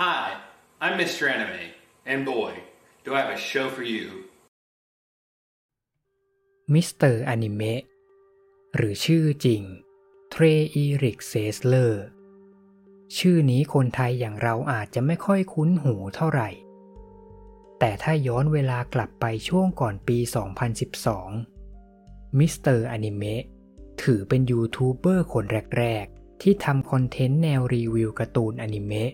Hi, I'm Mr. Anime, and boy, do I have a show for you. มิสเตอร์อนิเมะหรือชื่อจริงเทรอีริกเซสเลอร์ชื่อนี้คนไทยอย่างเราอาจจะไม่ค่อยคุ้นหูเท่าไหร่ แต่ถ้าย้อนเวลากลับไปช่วงก่อนปี 2012 มิสเตอร์อนิเมะถือเป็นยูทูบเบอร์คนแรก ๆ ที่ทำคอนเทนต์แนวรีวิวการ์ตูนอนิเมะ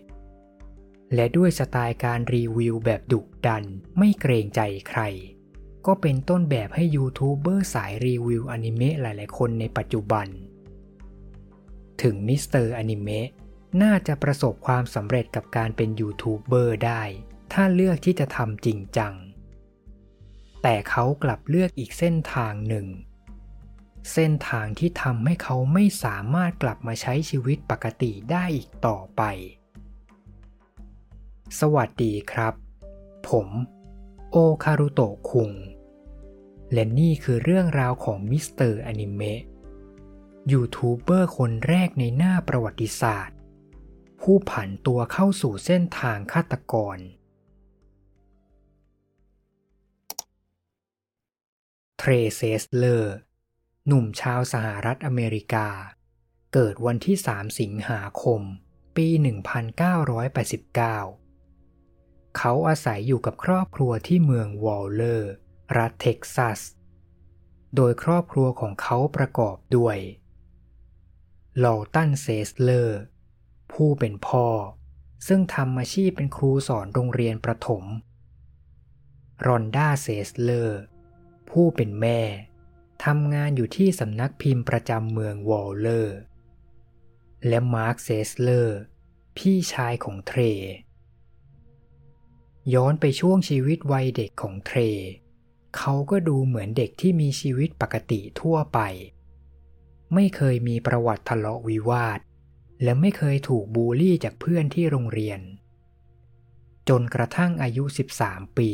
และด้วยสไตล์การรีวิวแบบดุดัน ไม่เกรงใจใคร ก็เป็นต้นแบบให้ยูทูบเบอร์สายรีวิวอนิเมะหลายๆ คนในปัจจุบัน ถึงมิสเตอร์อนิเมะน่าจะประสบความสำเร็จกับการเป็นยูทูบเบอร์ได้ ถ้าเลือกที่จะทำจริงจัง แต่เขากลับเลือกอีกเส้นทางหนึ่ง เส้นทางที่ทำให้เขาไม่สามารถกลับมาใช้ชีวิตปกติได้อีกต่อไป สวัสดีครับ ผม โอคารุโตะคุง และนี่คือเรื่องราวของมิสเตอร์อนิเมะยูทูบเบอร์คนแรกในหน้าประวัติศาสตร์ ผู้ผันตัวเข้าสู่เส้นทางฆาตกร เทรเซสเลอร์ หนุ่มชาวสหรัฐอเมริกา เกิดวันที่ 3 สิงหาคม ปี 1989 เขาอาศัยอยู่กับครอบครัวที่เมืองวอลเลอร์ รัฐเท็กซัส โดยครอบครัวของเขาประกอบด้วยลอตันเซสเลอร์ ผู้เป็นพ่อ ซึ่งทำอาชีพเป็นครูสอนโรงเรียนประถม รอนด้าเซสเลอร์ ผู้เป็นแม่ทำงานอยู่ที่สำนักพิมพ์ประจำเมืองวอลเลอร์ และมาร์คเซสเลอร์ พี่ชายของเทร ย้อนไปช่วงชีวิตวัยเด็กของเทร เขาก็ดูเหมือนเด็กที่มีชีวิตปกติทั่วไป ไม่เคยมีประวัติทะเลาะวิวาท และไม่เคยถูกบูลลี่จากเพื่อนที่โรงเรียน จนกระทั่งอายุ 13 ปี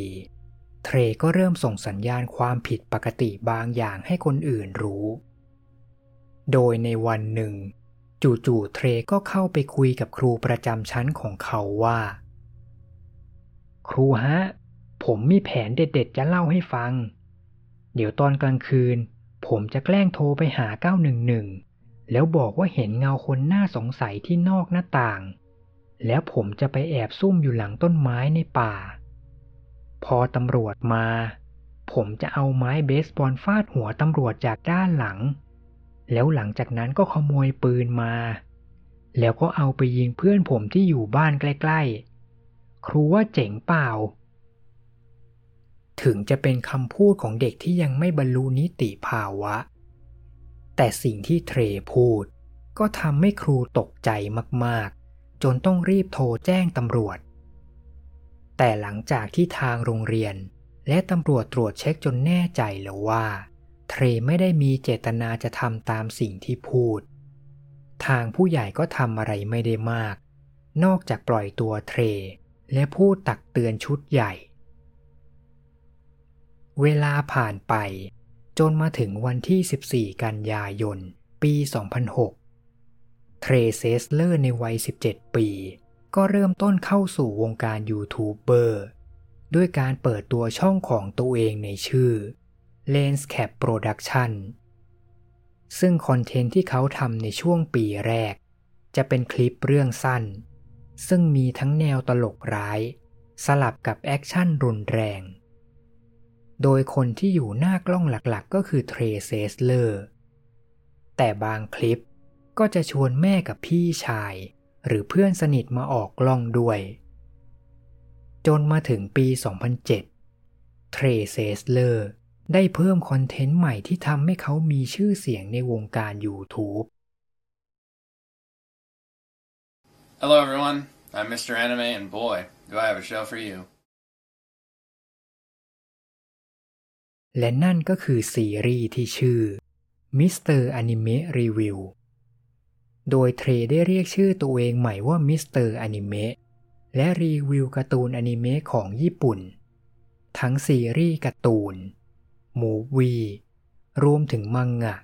เทรก็เริ่มส่งสัญญาณความผิดปกติบางอย่างให้คนอื่นรู้ โดยในวันหนึ่ง จู่ๆเทรก็เข้าไปคุยกับครูประจำชั้นของเขาว่า ครูฮะ ผมมีแผนเด็ดๆ จะเล่าให้ฟัง เดี๋ยวตอนกลางคืน ผมจะแกล้งโทรไปหา 911 แล้วบอกว่าเห็นเงาคนน่าสงสัยที่นอกหน้าต่าง แล้วผมจะไปแอบซุ่มอยู่หลังต้นไม้ในป่า พอตำรวจมา ผมจะเอาไม้เบสบอลฟาดหัวตำรวจจากด้านหลัง แล้วหลังจากนั้นก็ขโมยปืนมา แล้วก็เอาไปยิงเพื่อนผมที่อยู่บ้านใกล้ ๆ ครูว่าเจ๋งเปล่า ถึงจะเป็นคำพูดของเด็กที่ยังไม่บรรลุนิติภาวะ แต่สิ่งที่เทรพูด ก็ทำให้ครูตกใจมากๆ จนต้องรีบโทรแจ้งตำรวจ แต่หลังจากที่ทางโรงเรียน และตำรวจตรวจเช็คจนแน่ใจแล้วว่า เทรไม่ได้มีเจตนาจะทำตามสิ่งที่พูด ทางผู้ใหญ่ก็ทำอะไรไม่ได้มาก นอกจากปล่อยตัวเทร และพูดตักเตือนชุดใหญ่ เวลาผ่านไป จนมาถึงวันที่ 14 กันยายน ปี 2006 เทรเซสเลอร์ในวัย 17 ปี ก็เริ่มต้นเข้าสู่วงการยูทูบเบอร์ ด้วยการเปิดตัวช่องของตัวเองในชื่อ Lenscap Production ซึ่งคอนเทนต์ที่เขาทำในช่วงปีแรก จะเป็นคลิปเรื่องสั้น ซึ่งมีทั้งแนวตลกร้าย สลับกับแอคชั่นรุนแรง โดยคนที่อยู่หน้ากล้องหลักๆ ก็คือเทรเซสเลอร์ แต่บางคลิปก็จะชวนแม่กับพี่ชาย หรือเพื่อนสนิทมาออกกล้องด้วย จนมาถึงปี 2007 เทรเซสเลอร์ได้เพิ่มคอนเทนต์ใหม่ที่ทำให้เขามีชื่อเสียงในวงการ YouTube Hello, everyone. I'm Mr. Anime, and boy, do I have a show for you. และนั่นก็คือซีรีส์ที่ชื่อ Mr. Anime Review โดยเทรได้เรียกชื่อตัวเองใหม่ว่า Mr. Anime และรีวิวการ์ตูนอนิเมะของญี่ปุ่น ทั้งซีรีส์การ์ตูน movie รวมถึงมังงะ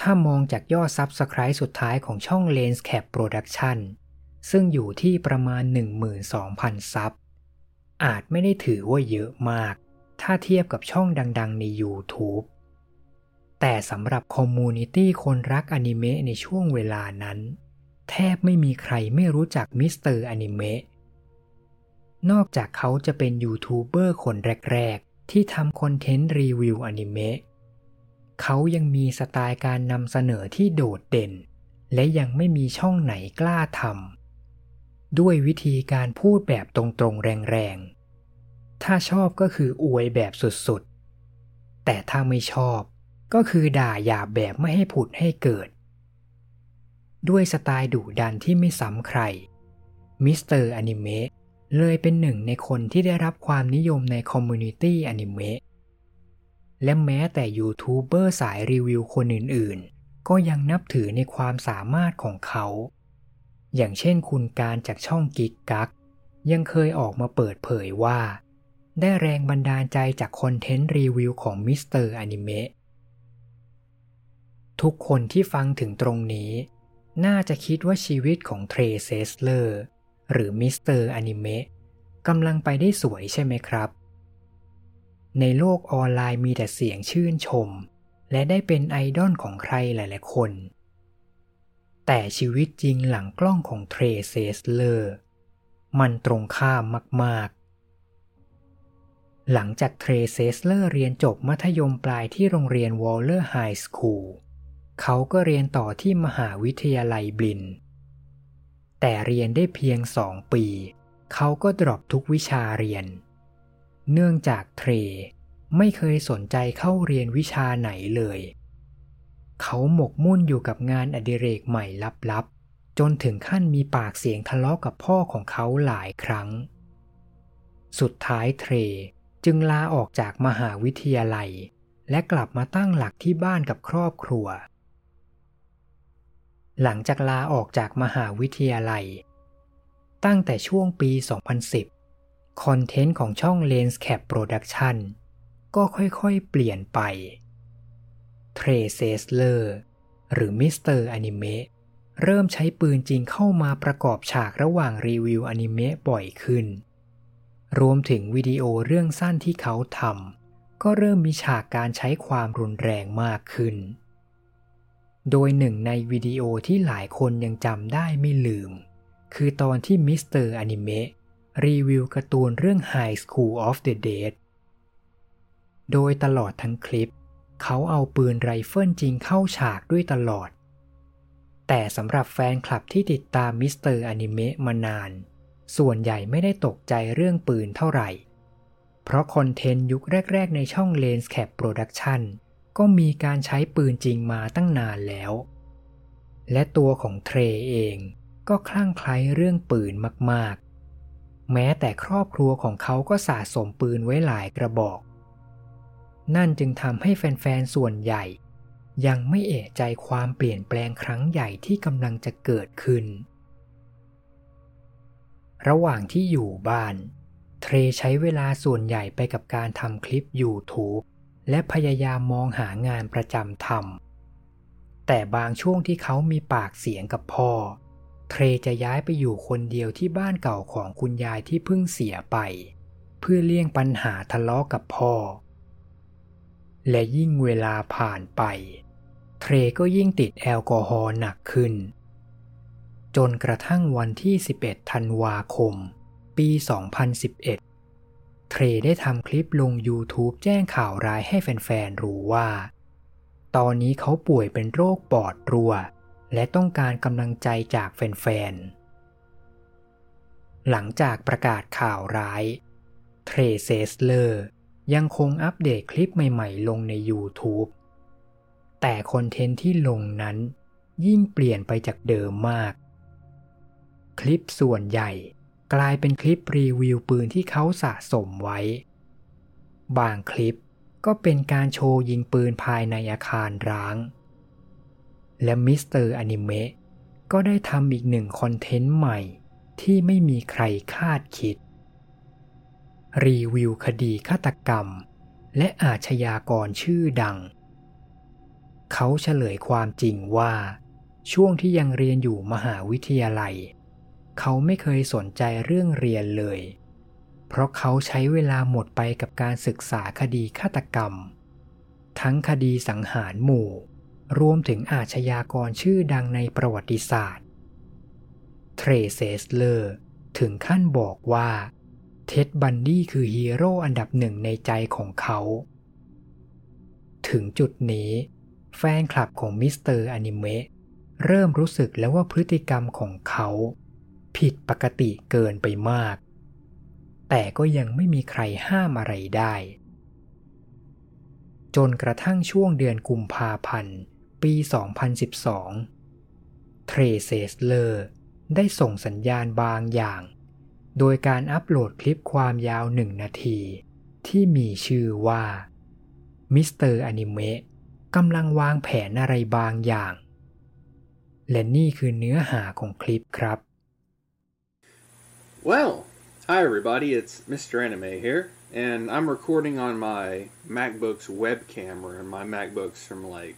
ถ้ามองจากยอด subscribe สุดท้ายของช่อง Lens Cap Production ซึ่งอยู่ที่ประมาณ 12,000 ซับ อาจไม่ได้ถือว่าเยอะมาก ถ้าเทียบกับช่องดังๆ ใน YouTube แต่สำหรับ community คนรักอนิเมะในช่วงเวลานั้น แทบไม่มีใครไม่รู้จักมิสเตอร์อนิเมะนอกจากเขาจะเป็นยูทูบเบอร์คนแรก ๆ ที่ทำคอนเทนต์รีวิวอนิเมะ เขายังมีสไตล์การนำเสนอที่โดดเด่น และยังไม่มีช่องไหนกล้าทำด้วยวิธีการพูดแบบตรงๆแรงๆ ถ้าชอบก็คืออวยแบบสุดๆ แต่ถ้าไม่ชอบก็คือด่าหยาบแบบไม่ให้ผุดให้เกิด ด้วยสไตล์ดุดันที่ไม่ซ้ำใครมิสเตอร์อนิเมะเลยเป็นหนึ่งในคนที่ได้รับความนิยมใน community อนิเมะ และแม้แต่ยูทูบเบอร์สายรีวิวคนอื่นๆ ก็ยังนับถือในความสามารถของเขา อย่างเช่นคุณการ์นต์จากช่อง Gigguk ยังเคยออกมาเปิดเผยว่า ได้แรงบันดาลใจจากคอนเทนต์รีวิวของมิสเตอร์อนิเมะทุกคนที่ฟังถึงตรงนี้ น่าจะคิดว่าชีวิตของเทรเซสเลอร์หรือมิสเตอร์อนิเมะกำลังไปได้สวยใช่ไหมครับ ในโลกออนไลน์มีแต่เสียงชื่นชม และได้เป็นไอดอลของใครหลายๆคน แต่ชีวิตจริงหลังกล้องของเทรเซสเลอร์มันตรงข้ามมาก ๆ หลังจากเทรเซสเลอร์เรียนจบมัธยมปลายที่โรงเรียนวอลเลอร์ High School เขาก็เรียนต่อที่มหาวิทยาลัยบลินน์ แต่เรียนได้เพียงสองปี เขาก็ดรอปทุกวิชาเรียนเเนื่องจากเทรไม่เคยสนใจเข้าเรียนวิชาไหนเลย เขาหมกมุ่นอยู่กับงานอดิเรกใหม่ลับๆ จนถึงขั้นมีปากเสียงทะเลาะกับพ่อของเขาหลายครั้ง สุดท้ายเทรจึงลาออกจากมหาวิทยาลัย และกลับมาตั้งหลักที่บ้านกับครอบครัว หลังจากลาออกจากมหาวิทยาลัย ตั้งแต่ช่วงปี 2010 คอนเทนต์ของช่อง Lenscap Production ก็ค่อยๆเปลี่ยนไปเทรเซสเลอร์หรือมิสเตอร์อนิเมะเริ่มใช้ปืนจริงเข้ามาประกอบฉากระหว่างรีวิวอนิเมะบ่อยขึ้น รวมถึงวิดีโอเรื่องสั้นที่เขาทำก็เริ่มมีฉากการใช้ความรุนแรงมากขึ้น โดยหนึ่งในวิดีโอที่หลายคนยังจำได้ไม่ลืม คือตอนที่มิสเตอร์อนิเมะ รีวิวการ์ตูนเรื่อง High School of the Dead โดยตลอดทั้งคลิป เขาเอาปืนไรเฟิลจริงเข้าฉากด้วยตลอด แต่สำหรับแฟนคลับที่ติดตามมิสเตอร์อนิเมะมานาน ส่วนใหญ่ไม่ได้ตกใจเรื่องปืนเท่าไหร่ เพราะคอนเทนต์ยุคแรก ๆ ในช่อง Lenscap Production ก็มีการใช้ปืนจริงมาตั้งนานแล้ว และตัวของเทรเองก็คลั่งไคล้เรื่องปืนมากๆ แม้แต่ครอบครัวของเขาก็สะสมปืนไว้หลายกระบอก นั่นจึงทำให้แฟนๆส่วนใหญ่ ยังไม่เอะใจความเปลี่ยนแปลงครั้งใหญ่ที่กำลังจะเกิดขึ้น ระหว่างที่อยู่บ้าน เทรใช้เวลาส่วนใหญ่ไปกับการทำคลิป YouTube และพยายามมองหางานประจำทำแต่บางช่วงที่เขามีปากเสียงกับพ่อ เทรจะย้ายไปอยู่คนเดียวที่บ้านเก่าของคุณยายที่เพิ่งเสียไป เพื่อเลี่ยงปัญหาทะเลาะกับพ่อ และยิ่งเวลาผ่านไป เทรก็ยิ่งติดแอลกอฮอล์หนักขึ้น จนกระทั่งวันที่ 11 ธันวาคม ปี 2011 เทรได้ทำคลิปลง YouTube แจ้งข่าวร้ายให้แฟนๆ รู้ว่า ตอนนี้เขาป่วยเป็นโรคปอดรั่ว และต้องการกำลังใจจากแฟนๆ หลังจากประกาศข่าวร้าย เทรเซสเลอร์ยังคงอัปเดตคลิปใหม่ๆ ลงใน YouTube แต่คอนเทนต์ที่ลงนั้น ยิ่งเปลี่ยนไปจากเดิมมาก คลิปส่วนใหญ่กลายเป็นคลิปรีวิวปืนที่เขาสะสมไว้ บางคลิปก็เป็นการโชว์ยิงปืนภายในอาคารร้าง และมิสเตอร์อนิเมะก็ได้ทำอีกหนึ่งคอนเทนต์ใหม่ที่ไม่มีใครคาดคิด รีวิวคดีฆาตกรรม และอาชญากรชื่อดัง เขาเฉลยความจริงว่า ช่วงที่ยังเรียนอยู่มหาวิทยาลัย เขาไม่เคยสนใจเรื่องเรียนเลย เพราะเขาใช้เวลาหมดไปกับการศึกษาคดีฆาตกรรม ทั้งคดีสังหารหมู่ รวมถึงอาชญากรชื่อดังในประวัติศาสตร์ เทรเซสเลอร์ถึงขั้นบอกว่า เท็ดบันดี้คือฮีโร่อันดับหนึ่งในใจของเขา ถึงจุดนี้ แฟนคลับของมิสเตอร์อนิเมะเริ่มรู้สึกแล้วว่าพฤติกรรมของเขา ผิดปกติเกินไปมาก แต่ก็ยังไม่มีใครห้ามอะไรได้ จนกระทั่งช่วงเดือนกุมภาพันธ์ ปี 2012 เทรเซสเลอร์ได้ส่งสัญญาณบางอย่าง โดยการอัปโหลดคลิปความยาวหนึ่งนาที ที่มีชื่อว่ามิสเตอร์อนิเมะกำลังวางแผนอะไรบางอย่าง และนี่คือเนื้อหาของคลิปครับ Well, hi everybody, it's Mr. Anime here, and I'm recording on my MacBook's web camera, and my MacBook's from like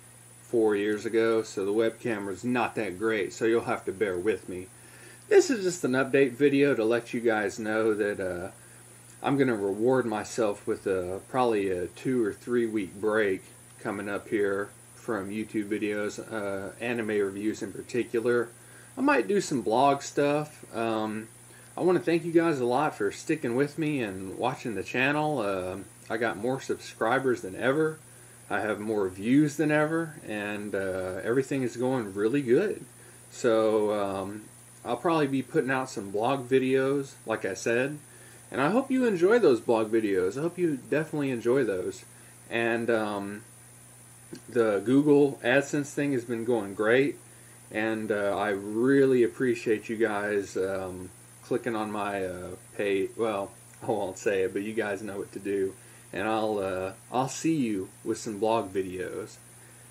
four years ago, so the web camera's not that great, so you'll have to bear with me. This is just an update video to let you guys know that uh, I'm going to reward myself with a, probably a two or three week break coming up here from YouTube videos, uh, anime reviews in particular. I might do some blog stuff. Um, I want to thank you guys a lot for sticking with me and watching the channel. Uh, I got more subscribers than ever. I have more views than ever, and uh, everything is going really good. So um, I'll probably be putting out some blog videos, like I said, and I hope you enjoy those blog videos. I hope you definitely enjoy those. And um, the Google AdSense thing has been going great, and uh, I really appreciate you guys um, clicking on my uh, page. Well, I won't say it, but you guys know what to do. And I'll uh, I'll see you with some blog videos.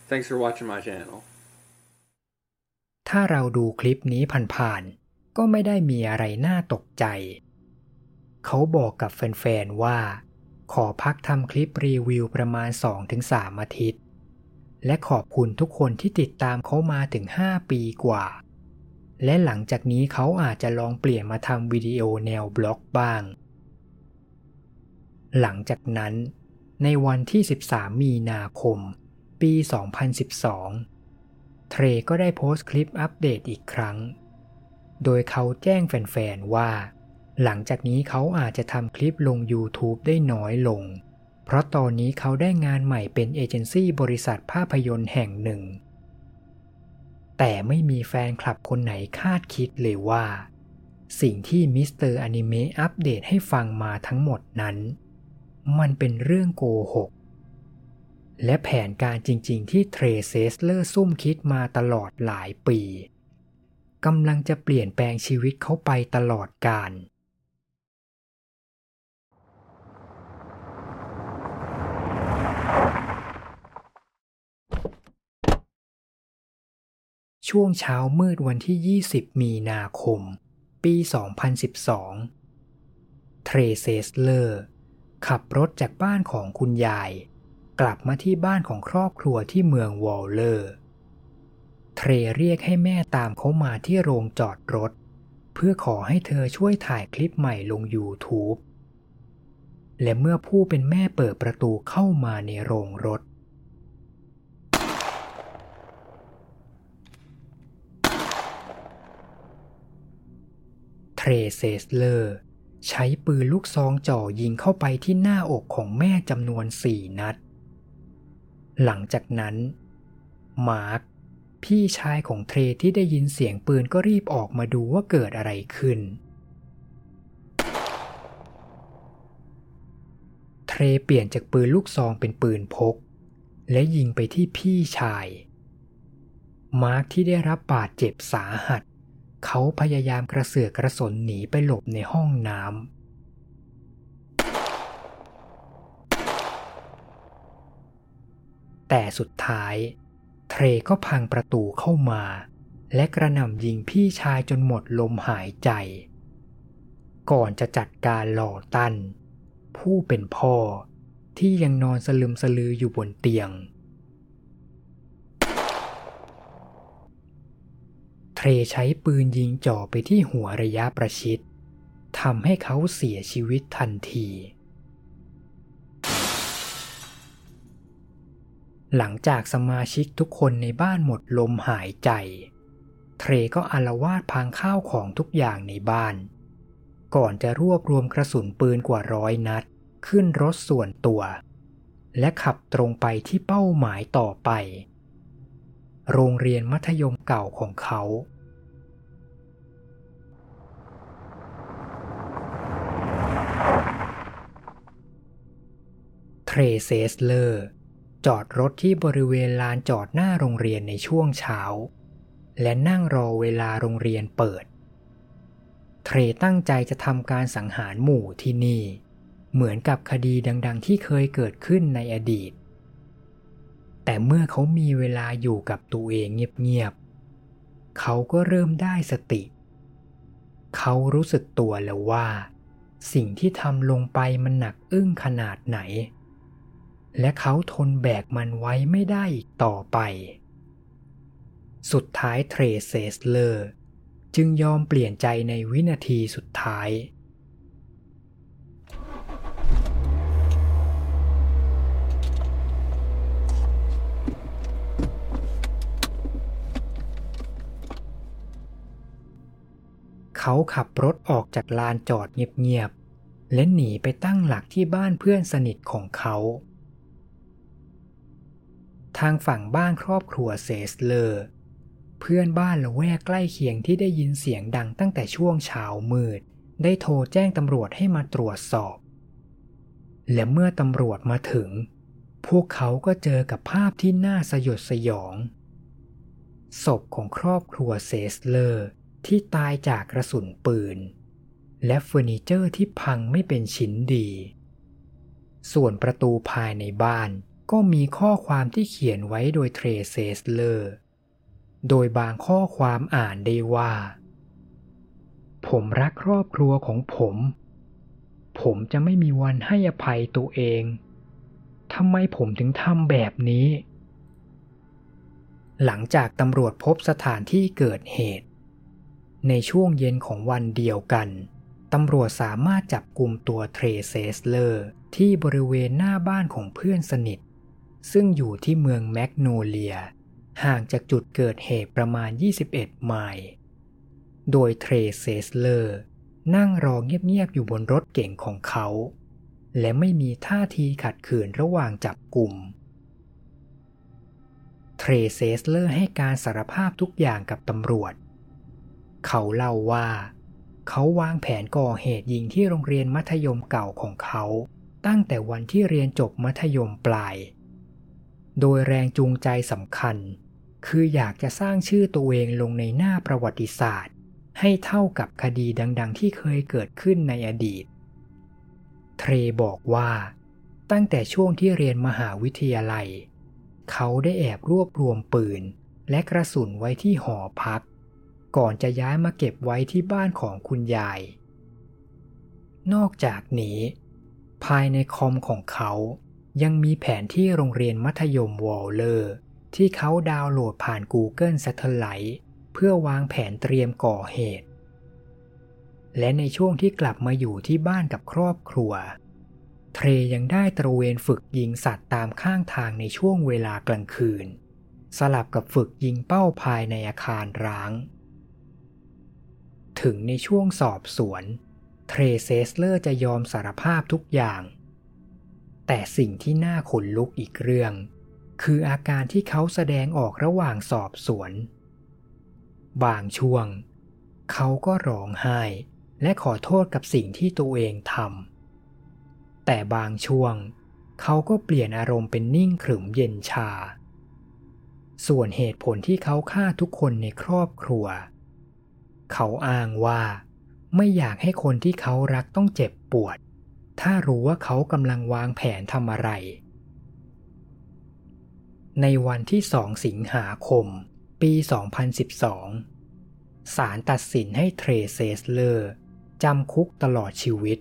Thanks for watching my channel. ถ้าเราดูคลิปนี้ผ่านๆก็ไม่ได้มีอะไรน่าตกใจ เขาบอกกับแฟนๆว่า ขอพักทำคลิปรีวิวประมาณ 2-3 อาทิตย์ และขอบคุณทุกคนที่ติดตามเขามาถึง 5 ปีกว่า และหลังจากนี้เขาอาจจะลองเปลี่ยนมาทำวิดีโอแนวบล็อกบ้าง หลังจากนั้น ในวันที่ 13 มีนาคม ปี 2012 เทรก็ได้โพสต์คลิปอัปเดตอีกครั้ง โดยเขาแจ้งแฟนๆว่า หลังจากนี้เขาอาจจะทำคลิปลง YouTube ได้น้อยลง เพราะตอนนี้เขาได้งานใหม่เป็นเอเจนซี่บริษัทภาพยนตร์แห่งหนึ่ง แต่ไม่มีแฟนคลับคนไหนคาดคิดเลยว่าสิ่งที่มิสเตอร์อนิเมะอัปเดตให้ฟังมาทั้งหมดนั้น มันเป็นเรื่องโกหก และแผนการจริงๆที่เทรเซสเลอร์ซุ่มคิดมาตลอดหลายปีกำลังจะเปลี่ยนแปลงชีวิตเขาไปตลอดกาลช่วงเช้ามืดวันที่ 20 มีนาคม ปี 2012 เทรเซสเลอร์ ขับรถจากบ้านของคุณยาย กลับมาที่บ้านของครอบครัวที่เมืองวอลเลอร์ เทรเรียกให้แม่ตามเขามาที่โรงจอดรถ เพื่อขอให้เธอช่วยถ่ายคลิปใหม่ลง YouTube และเมื่อผู้เป็นแม่เปิดประตูเข้ามาในโรงรถ เทรเซสเลอร์ ใช้ปืนลูกซองจ่อยิงเข้าไปที่หน้าอกของแม่จำนวนสี่นัด หลังจากนั้น มาร์ค พี่ชายของเทรที่ได้ยินเสียงปืนก็รีบออกมาดูว่าเกิดอะไรขึ้น เทรเปลี่ยนจากปืนลูกซองเป็นปืนพก และยิงไปที่พี่ชาย มาร์คที่ได้รับบาดเจ็บสาหัส เขาพยายามกระเสือกกระสนหนีไปหลบในห้องน้ำ แต่สุดท้าย เทรก็พังประตูเข้ามา และกระหน่ำยิงพี่ชายจนหมดลมหายใจ ก่อนจะจัดการหล่อตัน ผู้เป็นพ่อที่ยังนอนสลึมสลืออยู่บนเตียง เท รรใช้ปืนยิงจ่อไปที่หัวระยะประชิดทำให้เขาเสียชีวิตทันที หลังจากสมาชิกทุกคนในบ้านหมดลมหายใจ เทรก็อารวาดพังข้าวของทุกอย่างในบ้าน ก่อนจะรวบรวมกระสุนปืนกว่าร้อยนัด ขึ้นรถส่วนตัว และขับตรงไปที่เป้าหมายต่อไป โรงเรียนมัธยมเก่าของเขา รเซสเลอร์จอดรถที่บริเวณลานจอดหน้าโรงเรียนในช่วงเช้า และนั่งรอเวลาโรงเรียนเปิด เทรตั้งใจจะทำการสังหารหมู่ที่นี่ เหมือนกับคดีดัง ๆ ที่เคยเกิดขึ้นในอดีต แต่เมื่อเขามีเวลาอยู่กับตัวเองเงียบ ๆ เขาก็เริ่มได้สติ เขารู้สึกตัวแล้วว่า สิ่งที่ทำลงไปมันหนักอึ้งขนาดไหน และเขาทนแบกมันไว้ไม่ได้อีกต่อไป สุดท้ายเทรเซสเลอร์จึงยอมเปลี่ยนใจในวินาทีสุดท้าย เขาขับรถออกจากลานจอดเงียบๆและหนีไปตั้งหลักที่บ้านเพื่อนสนิทของเขา ทางฝั่งบ้านครอบครัวเซสเลอร์เพื่อนบ้านละแวกใกล้เคียงที่ได้ยินเสียงดังตั้งแต่ช่วงเช้ามืด ได้โทรแจ้งตำรวจให้มาตรวจสอบ และเมื่อตำรวจมาถึง พวกเขาก็เจอกับภาพที่น่าสยดสยอง ศพของครอบครัวเซสเลอร์ที่ตายจากกระสุนปืน และเฟอร์นิเจอร์ที่พังไม่เป็นชิ้นดี ส่วนประตูภายในบ้าน ก็มีข้อความที่เขียนไว้โดยเทรเซสเลอร์ โดยบางข้อความอ่านได้ว่า ผมรักครอบครัวของผม ผมจะไม่มีวันให้อภัยตัวเอง ทำไมผมถึงทำแบบนี้ หลังจากตำรวจพบสถานที่เกิดเหตุ ในช่วงเย็นของวันเดียวกันตำรวจสามารถจับกลุ่มตัวเทรเซสเลอร์ที่บริเวณหน้าบ้านของเพื่อนสนิท ซึ่งอยู่ที่เมืองแมกโนเลีย ห่างจากจุดเกิดเหตุประมาณ 21 ไมล์ โดยเทรเซสเลอร์นั่งรอเงียบๆอยู่บนรถเก่งของเขา และไม่มีท่าทีขัดขืนระหว่างจับกลุ่ม เทรเซสเลอร์ให้การสารภาพทุกอย่างกับตำรวจ เขาเล่าว่า เขาวางแผนก่อเหตุยิงที่โรงเรียนมัธยมเก่าของเขา ตั้งแต่วันที่เรียนจบมัธยมปลาย โดยแรงจูงใจสำคัญ คืออยากจะสร้างชื่อตัวเองลงในหน้าประวัติศาสตร์ ให้เท่ากับคดีดังๆ ที่เคยเกิดขึ้นในอดีต เทรบอกว่า ตั้งแต่ช่วงที่เรียนมหาวิทยาลัย เขาได้แอบรวบรวมปืน และกระสุนไว้ที่หอพัก ก่อนจะย้ายมาเก็บไว้ที่บ้านของคุณยาย นอกจากนี้ ภายในคอมของเขา ยังมีแผนที่โรงเรียนมัธยมวอลเลอร์ที่เขาดาวน์โหลดผ่าน Google Satellite เพื่อวางแผนเตรียมก่อเหตุ และในช่วงที่กลับมาอยู่ที่บ้านกับครอบครัว เทรยังได้ตระเวนฝึกยิงสัตว์ตามข้างทางในช่วงเวลากลางคืน สลับกับฝึกยิงเป้าภายในอาคารร้าง ถึงในช่วงสอบสวน เทรเซสเลอร์จะยอมสารภาพทุกอย่าง แต่สิ่งที่น่าขนลุกอีกเรื่อง คืออาการที่เขาแสดงออกระหว่างสอบสวน บางช่วง เขาก็ร้องไห้ และขอโทษกับสิ่งที่ตัวเองทำแต่บางช่วง เขาก็เปลี่ยนอารมณ์เป็นนิ่งขรึมเย็นชา ส่วนเหตุผลที่เขาฆ่าทุกคนในครอบครัว เขาอ้างว่า ไม่อยากให้คนที่เขารักต้องเจ็บปวด ถ้ารู้ว่าเขากำลังวางแผนทำอะไร ในวันที่ 2 สิงหาคม ปี 2012 ศาลตัดสินให้เทรเซสเลอร์จำคุกตลอดชีวิต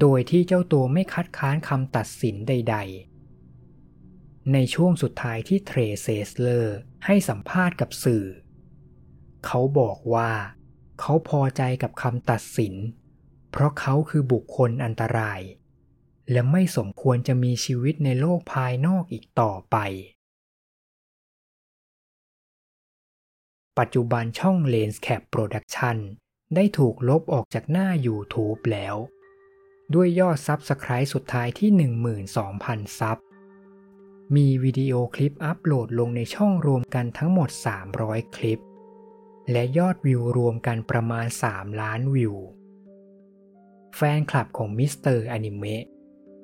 โดยที่เจ้าตัวไม่คัดค้านคำตัดสินใด ๆ ในช่วงสุดท้ายที่เทรเซสเลอร์ให้สัมภาษณ์กับสื่อ เขาบอกว่า เขาพอใจกับคำตัดสิน เพราะเขาคือบุคคลอันตราย และไม่สมควรจะมีชีวิตในโลกภายนอกอีกต่อไป ปัจจุบันช่อง Lenscap Production ได้ถูกลบออกจากหน้า YouTube แล้ว ด้วยยอด subscribe สุดท้ายที่ 12,000 sub มีวิดีโอคลิปอัปโหลดลงในช่องรวมกันทั้งหมด 300 คลิป และยอดวิวรวมกันประมาณ 3 ล้านวิว แฟนคลับของมิสเตอร์อนิเมะ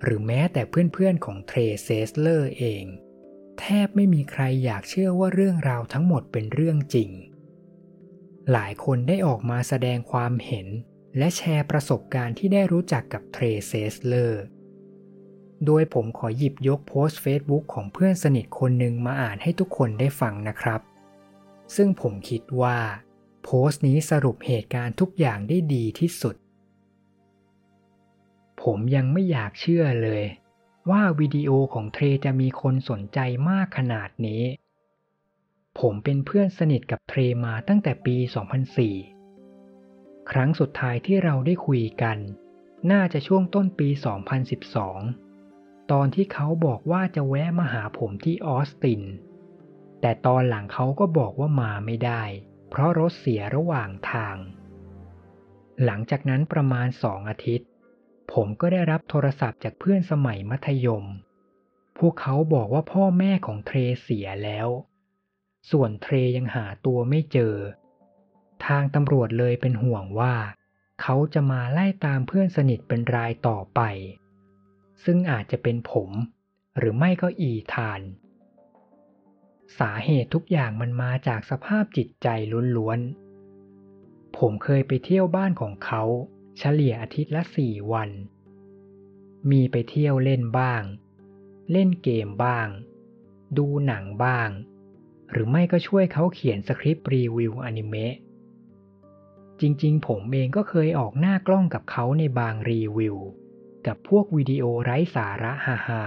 หรือแม้แต่เพื่อนๆของเทรเซสเลอร์เอง แทบไม่มีใครอยากเชื่อว่าเรื่องราวทั้งหมดเป็นเรื่องจริง หลายคนได้ออกมาแสดงความเห็น และแชร์ประสบการณ์ที่ได้รู้จักกับเทรเซสเลอร์โดยผมขอหยิบยกโพสต์ Facebook ของเพื่อนสนิทคนหนึ่งมาอ่านให้ทุกคนได้ฟังนะครับ ซึ่งผมคิดว่า โพสต์นี้สรุปเหตุการณ์ทุกอย่างได้ดีที่สุด ผมยังไม่อยากเชื่อเลย ว่าวิดีโอของเทรจะมีคนสนใจมากขนาดนี้ ผมเป็นเพื่อนสนิทกับเทรมาตั้งแต่ปี 2004 ครั้งสุดท้ายที่เราได้คุยกัน น่าจะช่วงต้นปี 2012 ตอนที่เขาบอกว่าจะแวะมาหาผมที่ออสติน แต่ตอนหลังเขาก็บอกว่ามาไม่ได้ เพราะรถเสียระหว่างทาง หลังจากนั้นประมาณสองอาทิตย์ ผมก็ได้รับโทรศัพท์จากเพื่อนสมัยมัธยม พวกเขาบอกว่าพ่อแม่ของเทรเสียแล้ว ส่วนเทรยังหาตัวไม่เจอ ทางตำรวจเลยเป็นห่วงว่า เขาจะมาไล่ตามเพื่อนสนิทเป็นรายต่อไป ซึ่งอาจจะเป็นผม หรือไม่ก็อีธาน สาเหตุทุกอย่างมันมาจากสภาพจิตใจล้วนๆ ผมเคยไปเที่ยวบ้านของเขา เฉลี่ยอาทิตย์ละสี่วัน มีไปเที่ยวเล่นบ้าง เล่นเกมบ้าง ดูหนังบ้าง หรือไม่ก็ช่วยเขาเขียนสคริปต์รีวิวอนิเมะจริงๆ ผมเองก็เคยออกหน้ากล้องกับเขาในบางรีวิว กับพวกวิดีโอไร้สาระฮาฮา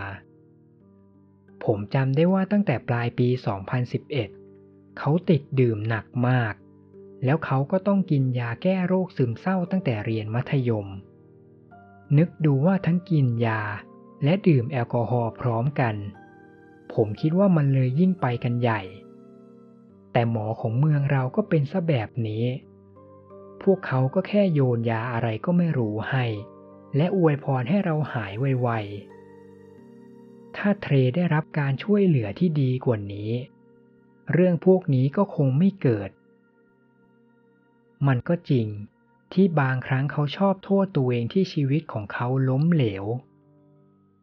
ผมจำได้ว่าตั้งแต่ปลายปี 2011 เขาติดดื่มหนักมาก แล้วเขาก็ต้องกินยาแก้โรคซึมเศร้าตั้งแต่เรียนมัธยม นึกดูว่าทั้งกินยาและดื่มแอลกอฮอล์พร้อมกัน ผมคิดว่ามันเลยยิ่งไปกันใหญ่ แต่หมอของเมืองเราก็เป็นซะแบบนี้ พวกเขาก็แค่โยนยาอะไรก็ไม่รู้ให้ และอวยพรให้เราหายไวๆ ถ้าเทรได้รับการช่วยเหลือที่ดีกว่านี้ เรื่องพวกนี้ก็คงไม่เกิด มันก็จริง ที่บางครั้งเขาชอบโทษตัวเองที่ชีวิตของเขาล้มเหลว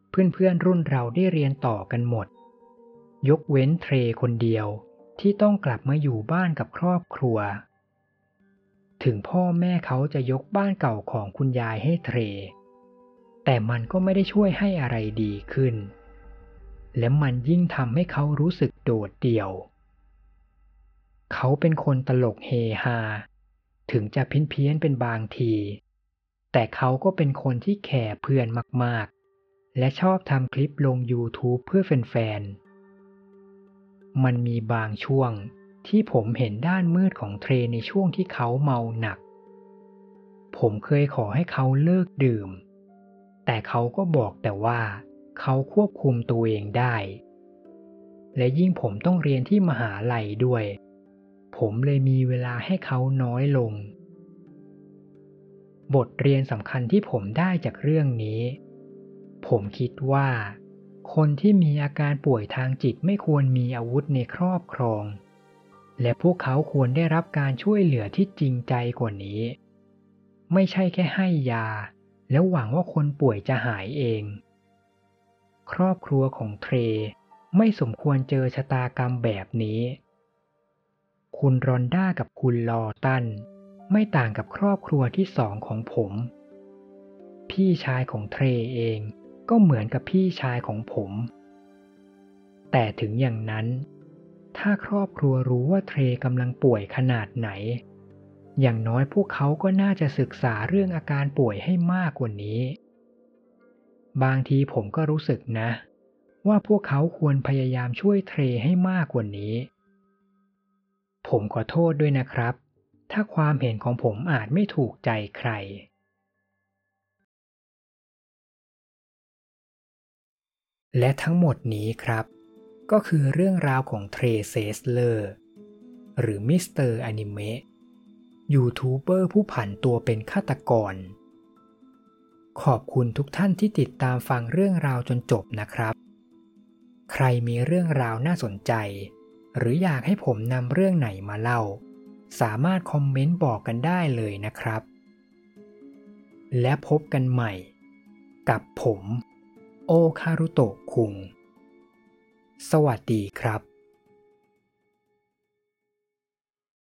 เพื่อนๆรุ่นเราได้เรียนต่อกันหมด ยกเว้นเทรคนเดียวที่ต้องกลับมาอยู่บ้านกับครอบครัว ถึงพ่อแม่เขาจะยกบ้านเก่าของคุณยายให้เทร แต่มันก็ไม่ได้ช่วยให้อะไรดีขึ้น และมันยิ่งทำให้เขารู้สึกโดดเดี่ยว เขาเป็นคนตลกเฮฮา ถึงจะเพี้ยนๆเป็นบางที แต่เขาก็เป็นคนที่แคร์เพื่อนมากๆ และชอบทำคลิปลง YouTube เพื่อแฟนๆ มันมีบางช่วงที่ผมเห็นด้านมืดของเทรในช่วงที่เขาเมาหนัก ผมเคยขอให้เขาเลิกดื่ม แต่เขาก็บอกแต่ว่าเขาควบคุมตัวเองได้ และยิ่งผมต้องเรียนที่มหาลัยด้วย ผมเลยมีเวลาให้เขาน้อยลง บทเรียนสำคัญที่ผมได้จากเรื่องนี้ ผมคิดว่า คนที่มีอาการป่วยทางจิตไม่ควรมีอาวุธในครอบครอง และพวกเขาควรได้รับการช่วยเหลือที่จริงใจกว่านี้ ไม่ใช่แค่ให้ยา แล้วหวังว่าคนป่วยจะหายเอง ครอบครัวของเทรไม่สมควรเจอชะตากรรมแบบนี้ คุณรอนด้ากับคุณลอตัน ไม่ต่างกับครอบครัวที่สองของผม พี่ชายของเทรเองก็เหมือนกับพี่ชายของผม แต่ถึงอย่างนั้น ถ้าครอบครัวรู้ว่าเทรกำลังป่วยขนาดไหน อย่างน้อยพวกเขาก็น่าจะศึกษาเรื่องอาการป่วยให้มากกว่านี้ บางทีผมก็รู้สึกนะ ว่าพวกเขาควรพยายามช่วยเทรให้มากกว่านี้ ผมขอโทษด้วยนะครับ ถ้าความเห็นของผมอาจไม่ถูกใจใคร และทั้งหมดนี้ครับ ก็คือเรื่องราวของเทรเซสเลอร์หรือมิสเตอร์อนิเมะยูทูบเบอร์ผู้ผันตัวเป็นฆาตกร ขอบคุณทุกท่านที่ติดตามฟังเรื่องราวจนจบนะครับ ใครมีเรื่องราวน่าสนใจ หรืออยากให้ผมนำเรื่องไหนมาเล่า สามารถคอมเมนต์บอกกันได้เลยนะครับ และพบกันใหม่ กับผม โอคารุโตะคุง สวัสดีครับ